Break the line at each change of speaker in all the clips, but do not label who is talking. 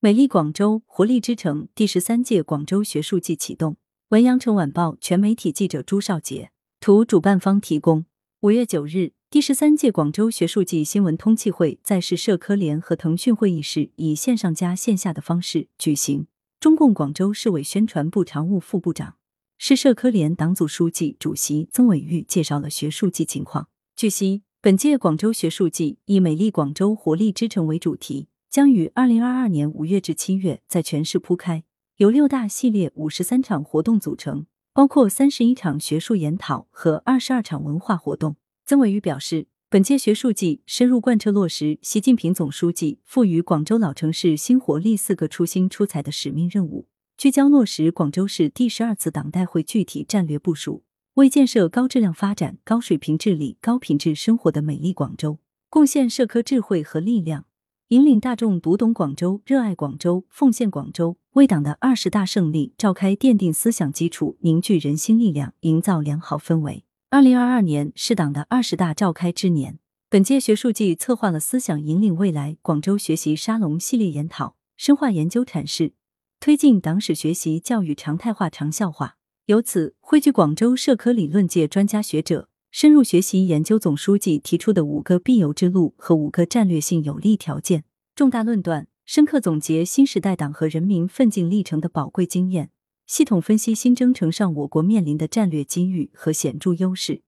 美丽广州，活力之城。第十三届广州学术季启动。文阳城晚报全媒体记者朱少杰图，主办方提供。五月九日，第十三届广州学术季新闻通气会在市社科联和腾讯会议室以线上加线下的方式举行。中共广州市委宣传部常务副部长、市社科联党组书记、主席曾伟玉介绍了学术季情况。据悉，本届广州学术季以“美丽广州，活力之城”为主题。将于二零二二年五月至七月在全市铺开，由六大系列五十三场活动组成，包括三十一场学术研讨和二十二场文化活动。曾伟宇表示，本届学术季深入贯彻落实习近平总书记赋予广州老城市新活力四个出新出彩的使命任务，聚焦落实广州市第十二次党代会具体战略部署，为建设高质量发展、高水平治理、高品质生活的美丽广州贡献社科智慧和力量。引领大众读懂广州、热爱广州、奉献广州，为党的二十大胜利召开奠定思想基础、凝聚人心力量、营造良好氛围。二零二二年是党的二十大召开之年，本届学术季策划了“思想引领未来”广州学习沙龙系列研讨，深化研究阐释，推进党史学习教育常态化、长效化。由此汇聚广州社科理论界专家学者。深入学习研究总书记提出的五个必由之路和五个战略性有利条件，重大论断，深刻总结新时代党和人民奋进历程的宝贵经验，系统分析新征程上我国面临的战略机遇和显著优势。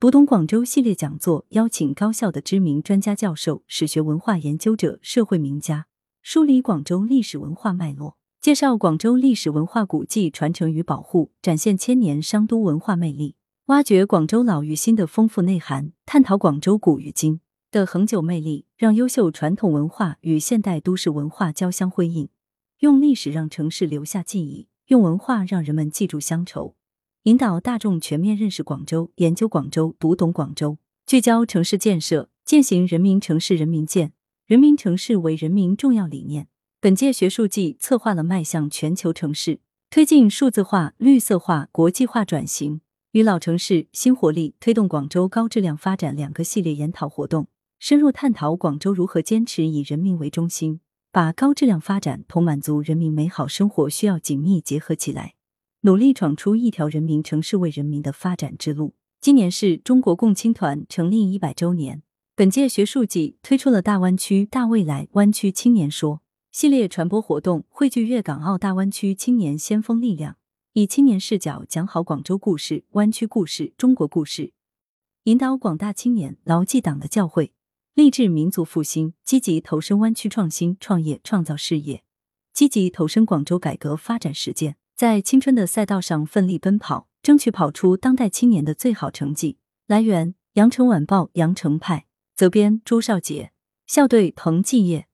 读懂广州系列讲座邀请高校的知名专家教授、史学文化研究者、社会名家，梳理广州历史文化脉络，介绍广州历史文化古迹传承与保护，展现千年商都文化魅力。挖掘广州老与新的丰富内涵，探讨广州古与今的恒久魅力，让优秀传统文化与现代都市文化交相辉映。用历史让城市留下记忆，用文化让人们记住乡愁，引导大众全面认识广州、研究广州、读懂广州。聚焦城市建设，践行人民城市人民建、人民城市为人民重要理念。本届学术季策划了迈向全球城市、推进数字化、绿色化、国际化转型。与老城市新活力推动广州高质量发展两个系列研讨活动，深入探讨广州如何坚持以人民为中心，把高质量发展同满足人民美好生活需要紧密结合起来，努力闯出一条人民城市为人民的发展之路。今年是中国共青团成立一百周年，本届学术季推出了“大湾区大未来，湾区青年说”系列传播活动，汇聚粤港澳大湾区青年先锋力量。以青年视角讲好广州故事、湾区故事、中国故事，引导广大青年牢记党的教诲，立志民族复兴，积极投身湾区创新创业创造事业，积极投身广州改革发展实践，在青春的赛道上奋力奔跑，争取跑出当代青年的最好成绩。来源：羊城晚报羊城派，责编：朱少杰，校对：彭继业。